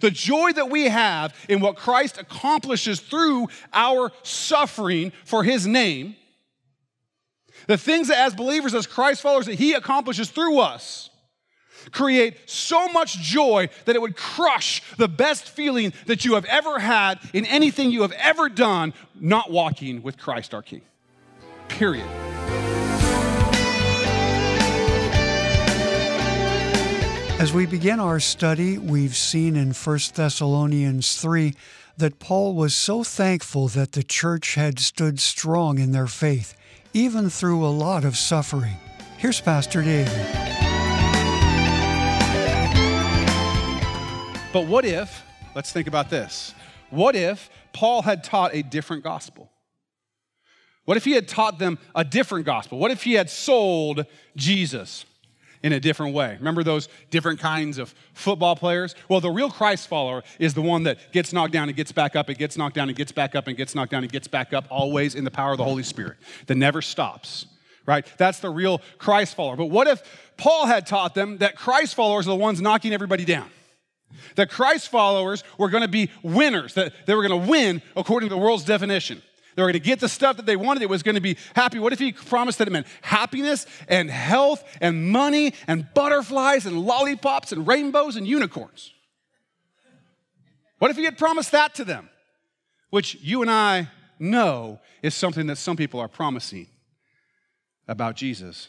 The joy that we have in what Christ accomplishes through our suffering for his name, the things that as believers, as Christ followers, that he accomplishes through us, create so much joy that it would crush the best feeling that you have ever had in anything you have ever done not walking with Christ our King. Period. As we begin our study, we've seen in 1 Thessalonians 3 that Paul was so thankful that the church had stood strong in their faith, even through a lot of suffering. Here's Pastor David. But what if, let's think about this. What if Paul had taught a different gospel? What if he had taught them a different gospel? What if he had sold Jesus? In a different way. Remember those different kinds of football players? Well, the real Christ follower is the one that gets knocked down and gets back up, and gets knocked down and gets back up and gets knocked down and gets back up, always in the power of the Holy Spirit, that never stops, right? That's the real Christ follower. But what if Paul had taught them that Christ followers are the ones knocking everybody down? That Christ followers were going to be winners, that they were going to win according to the world's definition. They were going to get the stuff that they wanted. It was going to be happy. What if he promised that it meant happiness and health and money and butterflies and lollipops and rainbows and unicorns? What if he had promised that to them? Which you and I know is something that some people are promising about Jesus.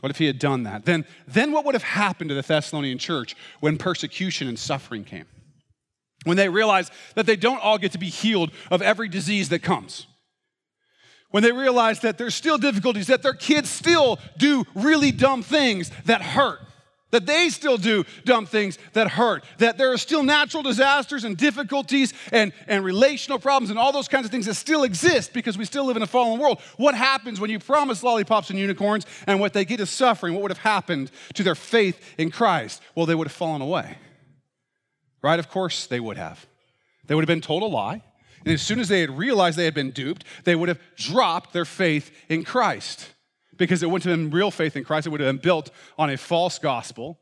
What if he had done that? Then, then what would have happened to the Thessalonian church when persecution and suffering came? When they realize that they don't all get to be healed of every disease that comes. When they realize that there's still difficulties, that their kids still do really dumb things that hurt, that they still do dumb things that hurt, that there are still natural disasters and difficulties and, and relational problems and all those kinds of things that still exist because we still live in a fallen world. What happens when you promise lollipops and unicorns and what they get is suffering? What would have happened to their faith in Christ? Well, they would have fallen away right? Of course they would have. They would have been told a lie. And as soon as they had realized they had been duped, they would have dropped their faith in Christ because it wouldn't have been real faith in Christ. It would have been built on a false gospel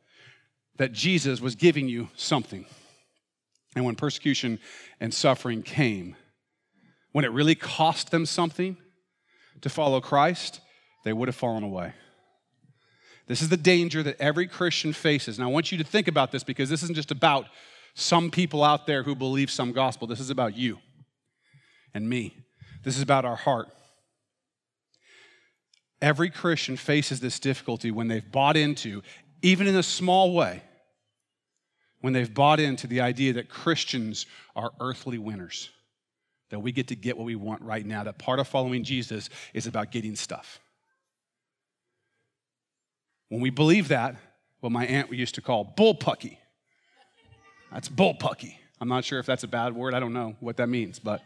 that Jesus was giving you something. And when persecution and suffering came, when it really cost them something to follow Christ, they would have fallen away. This is the danger that every Christian faces. And I want you to think about this because this isn't just about some people out there who believe some gospel. This is about you and me. This is about our heart. Every Christian faces this difficulty when they've bought into, even in a small way, when they've bought into the idea that Christians are earthly winners, that we get to get what we want right now, that part of following Jesus is about getting stuff. When we believe that, what my aunt used to call bullpucky, that's bullpucky. I'm not sure if that's a bad word. I don't know what that means, but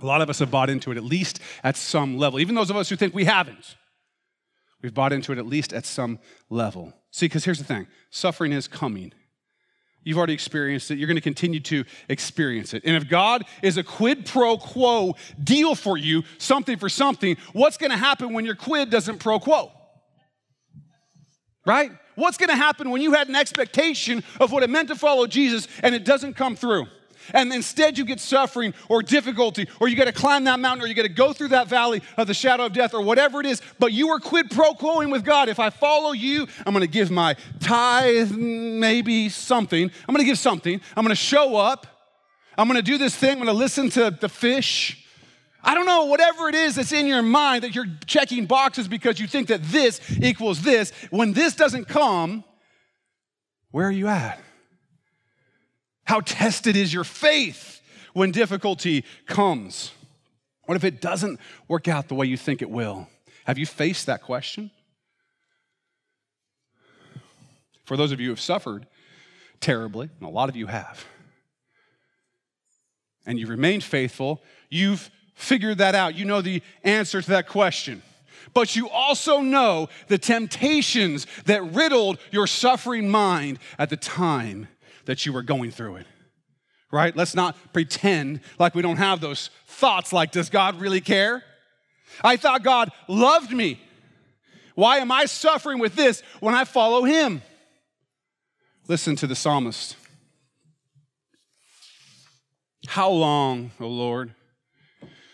a lot of us have bought into it at least at some level. Even those of us who think we haven't, we've bought into it at least at some level. See, because here's the thing suffering is coming. You've already experienced it. You're going to continue to experience it. And if God is a quid pro quo deal for you, something for something, what's going to happen when your quid doesn't pro quo? Right? What's going to happen when you had an expectation of what it meant to follow Jesus and it doesn't come through? And instead, you get suffering or difficulty, or you got to climb that mountain, or you got to go through that valley of the shadow of death, or whatever it is. But you are quid pro quoing with God. If I follow you, I'm going to give my tithe, maybe something. I'm going to give something. I'm going to show up. I'm going to do this thing. I'm going to listen to the fish. I don't know, whatever it is that's in your mind that you're checking boxes because you think that this equals this. When this doesn't come, where are you at? How tested is your faith when difficulty comes? What if it doesn't work out the way you think it will? Have you faced that question? For those of you who have suffered terribly, and a lot of you have, and you've remained faithful, you've figured that out. You know the answer to that question. But you also know the temptations that riddled your suffering mind at the time that you were going through it. Right? Let's not pretend like we don't have those thoughts like, does God really care? I thought God loved me. Why am I suffering with this when I follow Him? Listen to the psalmist. How long, O Lord?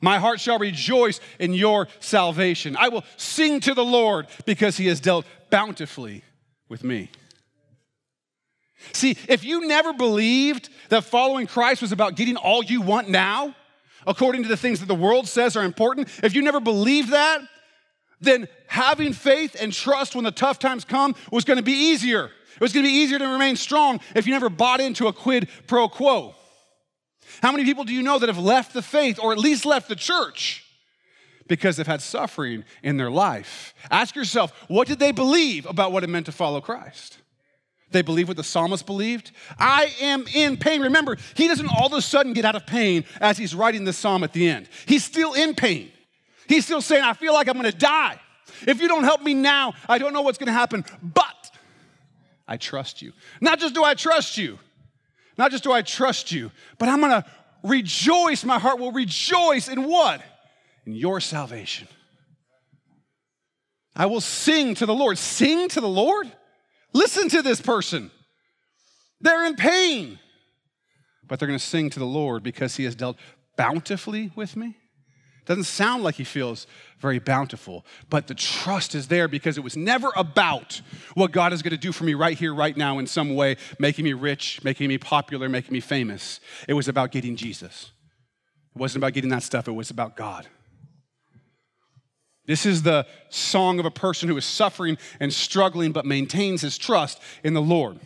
My heart shall rejoice in your salvation. I will sing to the Lord because he has dealt bountifully with me. See, if you never believed that following Christ was about getting all you want now, according to the things that the world says are important, if you never believed that, then having faith and trust when the tough times come was going to be easier. It was going to be easier to remain strong if you never bought into a quid pro quo. How many people do you know that have left the faith or at least left the church because they've had suffering in their life? Ask yourself, what did they believe about what it meant to follow Christ? They believe what the psalmist believed. I am in pain. Remember, he doesn't all of a sudden get out of pain as he's writing the psalm at the end. He's still in pain. He's still saying, I feel like I'm gonna die. If you don't help me now, I don't know what's gonna happen, but I trust you. Not just do I trust you, not just do I trust you, but I'm gonna rejoice. My heart will rejoice in what? In your salvation. I will sing to the Lord. Sing to the Lord? Listen to this person. They're in pain, but they're gonna sing to the Lord because he has dealt bountifully with me. Doesn't sound like he feels very bountiful, but the trust is there because it was never about what God is going to do for me right here, right now, in some way, making me rich, making me popular, making me famous. It was about getting Jesus. It wasn't about getting that stuff, it was about God. This is the song of a person who is suffering and struggling but maintains his trust in the Lord.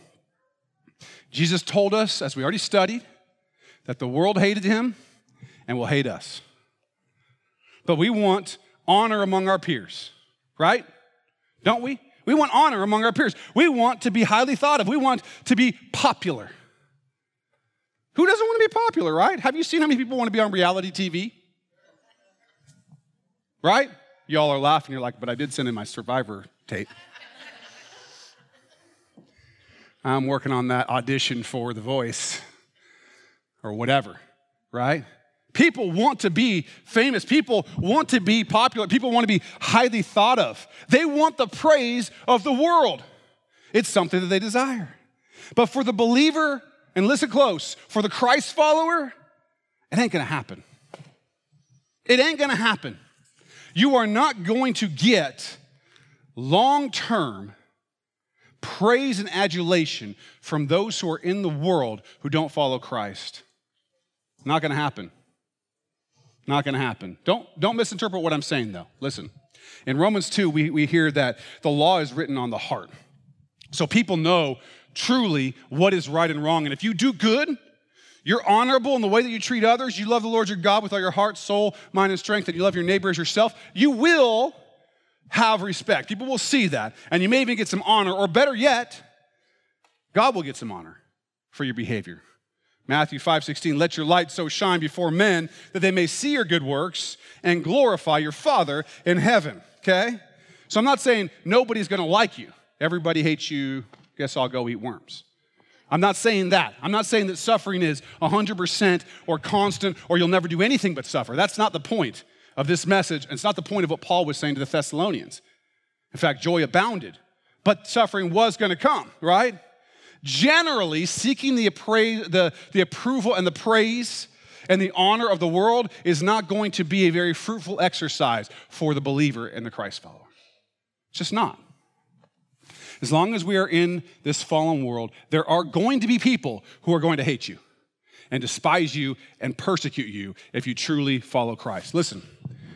Jesus told us, as we already studied, that the world hated him and will hate us but we want honor among our peers, right? Don't we? We want honor among our peers. We want to be highly thought of. We want to be popular. Who doesn't want to be popular, right? Have you seen how many people want to be on reality TV? Right? Y'all are laughing. You're like, but I did send in my survivor tape. I'm working on that audition for The Voice or whatever, right? People want to be famous. People want to be popular. People want to be highly thought of. They want the praise of the world. It's something that they desire. But for the believer, and listen close, for the Christ follower, it ain't gonna happen. It ain't gonna happen. You are not going to get long term praise and adulation from those who are in the world who don't follow Christ. Not gonna happen. Not going to happen. Don't, don't misinterpret what I'm saying, though. Listen. In Romans 2, we, we hear that the law is written on the heart. So people know truly what is right and wrong. And if you do good, you're honorable in the way that you treat others, you love the Lord your God with all your heart, soul, mind, and strength, and you love your neighbor as yourself, you will have respect. People will see that. And you may even get some honor, or better yet, God will get some honor for your behavior. Matthew 5 16, let your light so shine before men that they may see your good works and glorify your Father in heaven. Okay? So I'm not saying nobody's gonna like you. Everybody hates you. Guess I'll go eat worms. I'm not saying that. I'm not saying that suffering is 100% or constant or you'll never do anything but suffer. That's not the point of this message. And it's not the point of what Paul was saying to the Thessalonians. In fact, joy abounded, but suffering was gonna come, right? Generally, seeking the, appra- the, the approval and the praise and the honor of the world is not going to be a very fruitful exercise for the believer and the Christ follower. It's just not. As long as we are in this fallen world, there are going to be people who are going to hate you and despise you and persecute you if you truly follow Christ. Listen,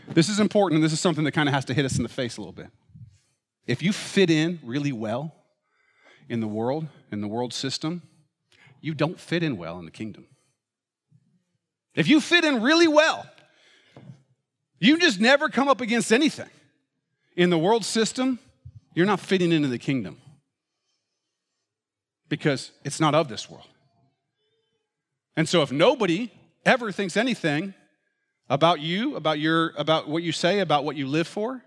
this is important, and this is something that kind of has to hit us in the face a little bit. If you fit in really well, in the world, in the world system, you don't fit in well in the kingdom. If you fit in really well, you just never come up against anything. In the world system, you're not fitting into the kingdom because it's not of this world. And so if nobody ever thinks anything about you, about your about what you say, about what you live for,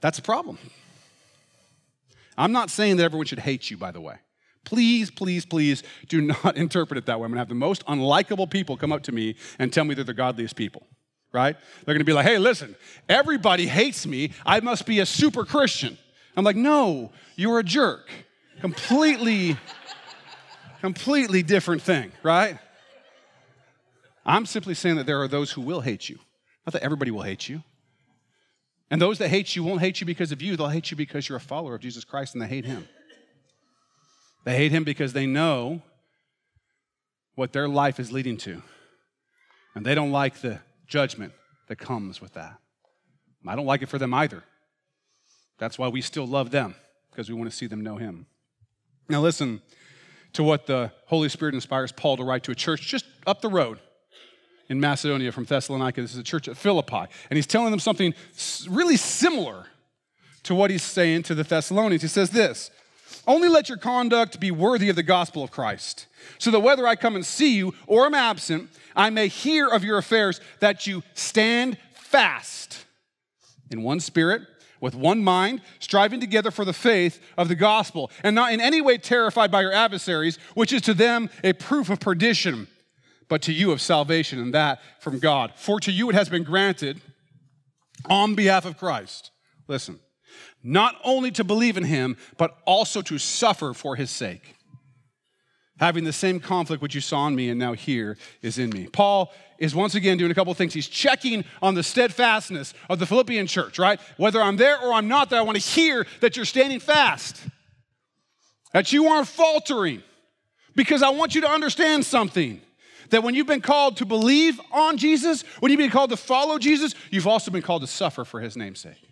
that's a problem. I'm not saying that everyone should hate you, by the way. Please, please, please do not interpret it that way. I'm gonna have the most unlikable people come up to me and tell me they're the godliest people, right? They're gonna be like, hey, listen, everybody hates me. I must be a super Christian. I'm like, no, you're a jerk. Completely, completely different thing, right? I'm simply saying that there are those who will hate you. Not that everybody will hate you. And those that hate you won't hate you because of you, they'll hate you because you're a follower of Jesus Christ and they hate him. They hate him because they know what their life is leading to. And they don't like the judgment that comes with that. I don't like it for them either. That's why we still love them, because we want to see them know him. Now, listen to what the Holy Spirit inspires Paul to write to a church just up the road in Macedonia from Thessalonica. This is a church at Philippi. And he's telling them something really similar to what he's saying to the Thessalonians. He says this Only let your conduct be worthy of the gospel of Christ, so that whether I come and see you or am absent, I may hear of your affairs, that you stand fast in one spirit with one mind, striving together for the faith of the gospel, and not in any way terrified by your adversaries, which is to them a proof of perdition but to you of salvation, and that from God. For to you it has been granted on behalf of Christ. Listen, not only to believe in him, but also to suffer for his sake. Having the same conflict which you saw in me and now here is in me. Paul is once again doing a couple things. He's checking on the steadfastness of the Philippian church, right? Whether I'm there or I'm not there, I want to hear that you're standing fast, that you aren't faltering, because I want you to understand something. That when you've been called to believe on Jesus, when you've been called to follow Jesus, you've also been called to suffer for his name's sake.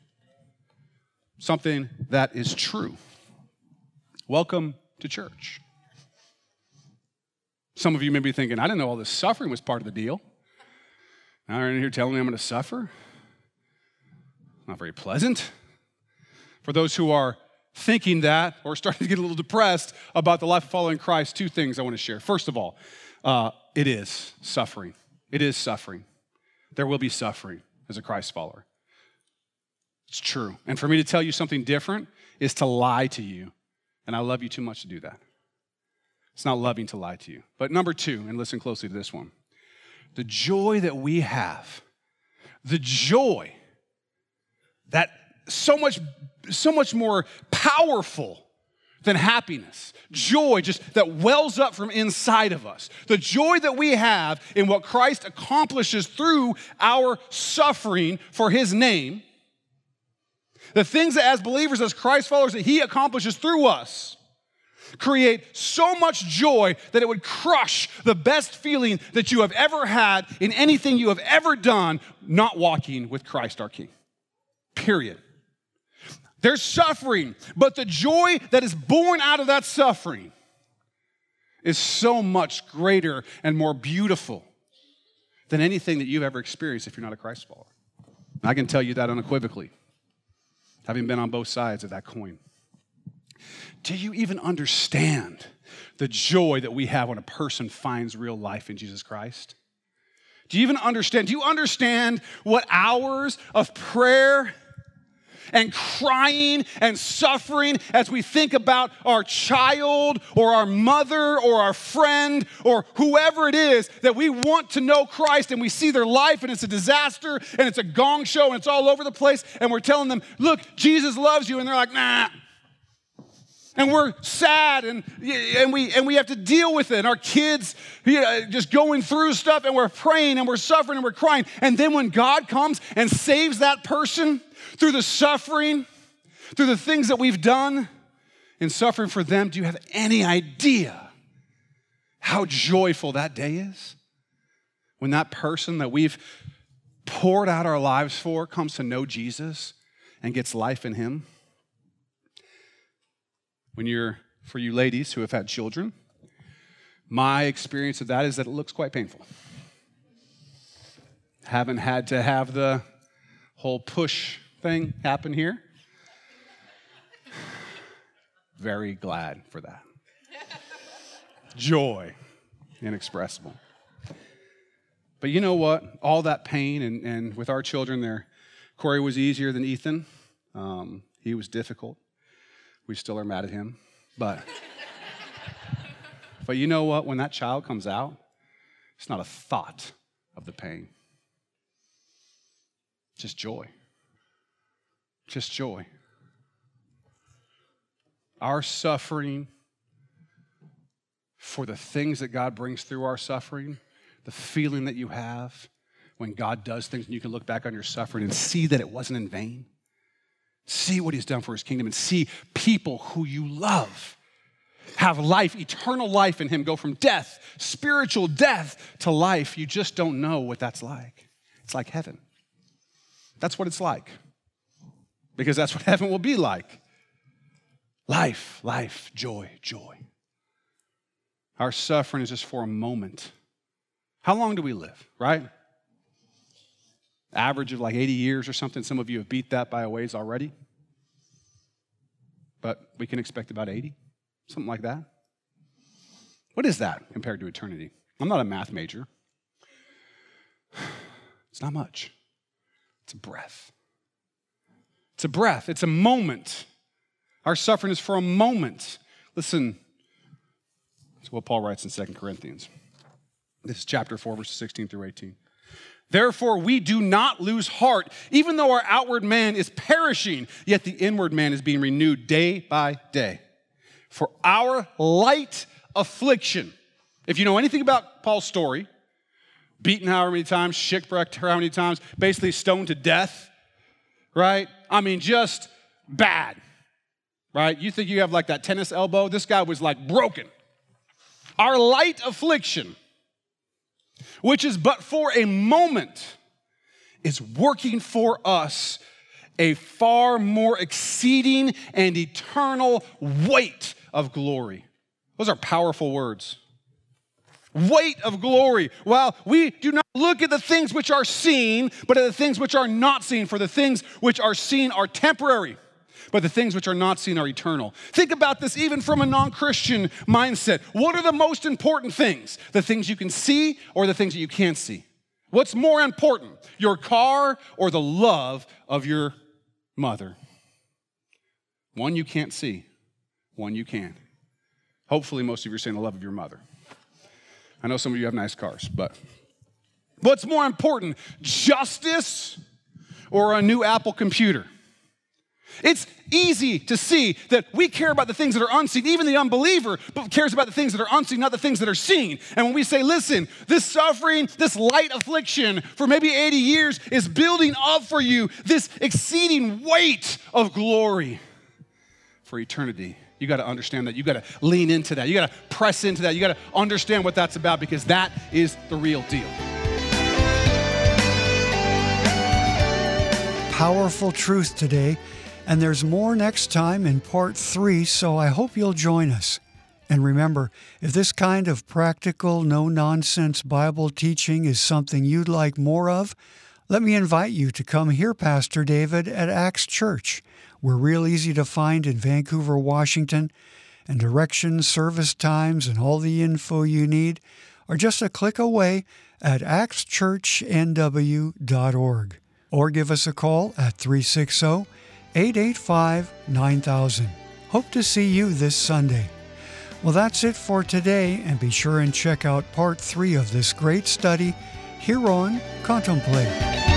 Something that is true. Welcome to church. Some of you may be thinking, I didn't know all this suffering was part of the deal. Now you're in here telling me I'm going to suffer? Not very pleasant. For those who are thinking that or starting to get a little depressed about the life of following Christ, two things I want to share. First of all, uh, it is suffering. It is suffering. There will be suffering as a Christ follower. It's true. And for me to tell you something different is to lie to you. And I love you too much to do that. It's not loving to lie to you. But number two, and listen closely to this one the joy that we have, the joy that so much, so much more powerful than happiness. Joy just that wells up from inside of us. The joy that we have in what Christ accomplishes through our suffering for his name. The things that as believers, as Christ followers, that he accomplishes through us create so much joy that it would crush the best feeling that you have ever had in anything you have ever done not walking with Christ our King. Period. There's suffering, but the joy that is born out of that suffering is so much greater and more beautiful than anything that you've ever experienced if you're not a Christ follower. I can tell you that unequivocally, having been on both sides of that coin. Do you even understand the joy that we have when a person finds real life in Jesus Christ? Do you even understand? Do you understand what hours of prayer and crying and suffering as we think about our child or our mother or our friend or whoever it is that we want to know Christ and we see their life and it's a disaster and it's a gong show and it's all over the place and we're telling them, look, Jesus loves you. And they're like, nah. And we're sad and, and, we, and we have to deal with it. And our kids you know, just going through stuff and we're praying and we're suffering and we're crying. And then when God comes and saves that person, through the suffering, through the things that we've done in suffering for them, do you have any idea how joyful that day is? When that person that we've poured out our lives for comes to know Jesus and gets life in Him? When you're, for you ladies who have had children, my experience of that is that it looks quite painful. Haven't had to have the whole push thing happen here. Very glad for that. Joy. inexpressible. But you know what? All that pain, and, and with our children there, Corey was easier than Ethan. Um, he was difficult. We still are mad at him. But, but you know what? When that child comes out, it's not a thought of the pain, just joy. Just joy. Our suffering for the things that God brings through our suffering, the feeling that you have when God does things and you can look back on your suffering and see that it wasn't in vain. See what He's done for His kingdom and see people who you love have life, eternal life in Him, go from death, spiritual death, to life. You just don't know what that's like. It's like heaven. That's what it's like. Because that's what heaven will be like life, life, joy, joy. Our suffering is just for a moment. How long do we live, right? Average of like 80 years or something. Some of you have beat that by a ways already. But we can expect about 80, something like that. What is that compared to eternity? I'm not a math major. It's not much. It's a breath. It's a breath. It's a moment. Our suffering is for a moment. Listen, that's what Paul writes in 2 Corinthians. This is chapter 4, verses 16 through 18. Therefore, we do not lose heart, even though our outward man is perishing, yet the inward man is being renewed day by day. For our light affliction, if you know anything about Paul's story, beaten however many times, shipwrecked how many times, basically stoned to death, right? I mean, just bad, right? You think you have like that tennis elbow? This guy was like broken. Our light affliction, which is but for a moment, is working for us a far more exceeding and eternal weight of glory. Those are powerful words. Weight of glory. Well, we do not look at the things which are seen, but at the things which are not seen, for the things which are seen are temporary but the things which are not seen are eternal. Think about this even from a non Christian mindset. What are the most important things? The things you can see or the things that you can't see? What's more important, your car or the love of your mother? One you can't see, one you can. Hopefully, most of you are saying the love of your mother. I know some of you have nice cars, but what's more important, justice or a new Apple computer? It's easy to see that we care about the things that are unseen. Even the unbeliever cares about the things that are unseen, not the things that are seen. And when we say, listen, this suffering, this light affliction for maybe 80 years is building up for you this exceeding weight of glory for eternity. You got to understand that. You got to lean into that. You got to press into that. You got to understand what that's about because that is the real deal. Powerful truth today and there's more next time in part three, so I hope you'll join us. And remember, if this kind of practical, no nonsense Bible teaching is something you'd like more of, let me invite you to come hear Pastor David at Axe Church. We're real easy to find in Vancouver, Washington, and directions, service times, and all the info you need are just a click away at axchurchnw.org. Or give us a call at 360 885 9000. Hope to see you this Sunday. Well, that's it for today, and be sure and check out part three of this great study here on Contemplate.